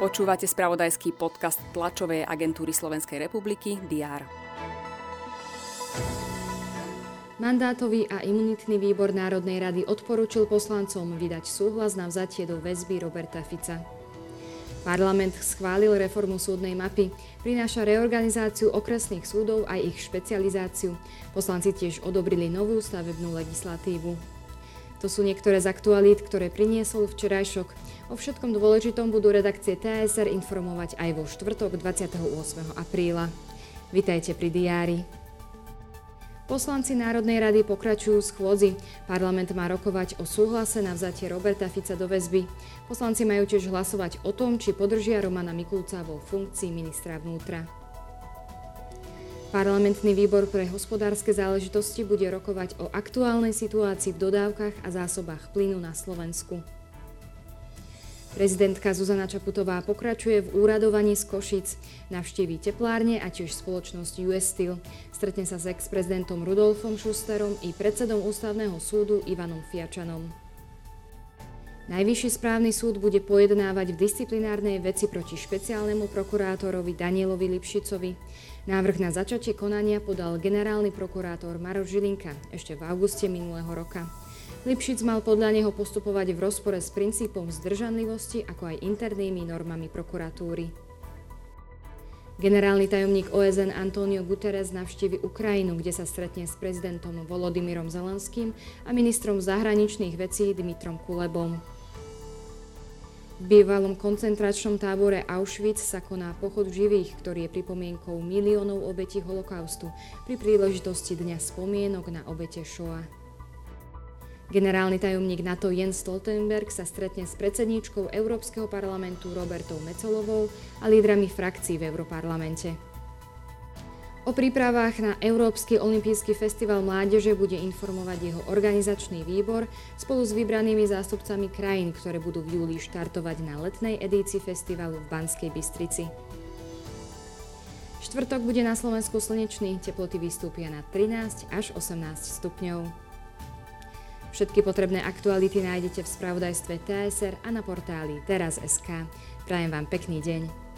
Počúvate spravodajský podcast tlačovej agentúry Slovenskej republiky DR. Mandátový a imunitný výbor Národnej rady odporúčil poslancom vydať súhlas na vzatie do väzby Roberta Fica. Parlament schválil reformu súdnej mapy, prináša reorganizáciu okresných súdov a ich špecializáciu. Poslanci tiež odobrili novú stavebnú legislatívu. To sú niektoré z aktualít, ktoré priniesol včerajšok. O všetkom dôležitom budú redakcie TSR informovať aj vo štvrtok 28. apríla. Vitajte pri diári. Poslanci Národnej rady pokračujú schôdzi. Parlament má rokovať o súhlase na vzatie Roberta Fica do väzby. Poslanci majú tiež hlasovať o tom, či podržia Romana Mikulca vo funkcii ministra vnútra. Parlamentný výbor pre hospodárske záležitosti bude rokovať o aktuálnej situácii v dodávkach a zásobách plynu na Slovensku. Prezidentka Zuzana Čaputová pokračuje v úradovaní z Košic, navštíví teplárne a tiež spoločnosť US Steel. Stretne sa s ex-prezidentom Rudolfom Schusterom i predsedom ústavného súdu Ivanom Fiačanom. Najvyšší správny súd bude pojednávať v disciplinárnej veci proti špeciálnemu prokurátorovi Danielovi Lipšicovi. Návrh na začatie konania podal generálny prokurátor Maroš Žilinka ešte v auguste minulého roka. Lipšic mal podľa neho postupovať v rozpore s princípom zdržanlivosti ako aj internými normami prokuratúry. Generálny tajomník OSN Antonio Guterres navštívi Ukrajinu, kde sa stretne s prezidentom Volodymyrom Zelenským a ministrom zahraničných vecí Dmitrom Kulebom. Bývalom koncentračnom tábore Auschwitz sa koná pochod živých, ktorý je pripomienkou miliónov obetí holokaustu pri príležitosti Dňa spomienok na obete Shoah. Generálny tajomník NATO Jens Stoltenberg sa stretne s predsedníčkou Európskeho parlamentu Robertou Mecolovou a lídrami frakcií v Európarlamente. O prípravách na Európsky olimpijský festival mládeže bude informovať jeho organizačný výbor spolu s vybranými zástupcami krajín, ktoré budú v júli štartovať na letnej edícii festivalu v Banskej Bystrici. Štvrtok bude na Slovensku slnečný, teploty vystúpia na 13 až 18 stupňov. Všetky potrebné aktuality nájdete v spravodajstve TSR a na portáli teraz.sk. Prajem vám pekný deň.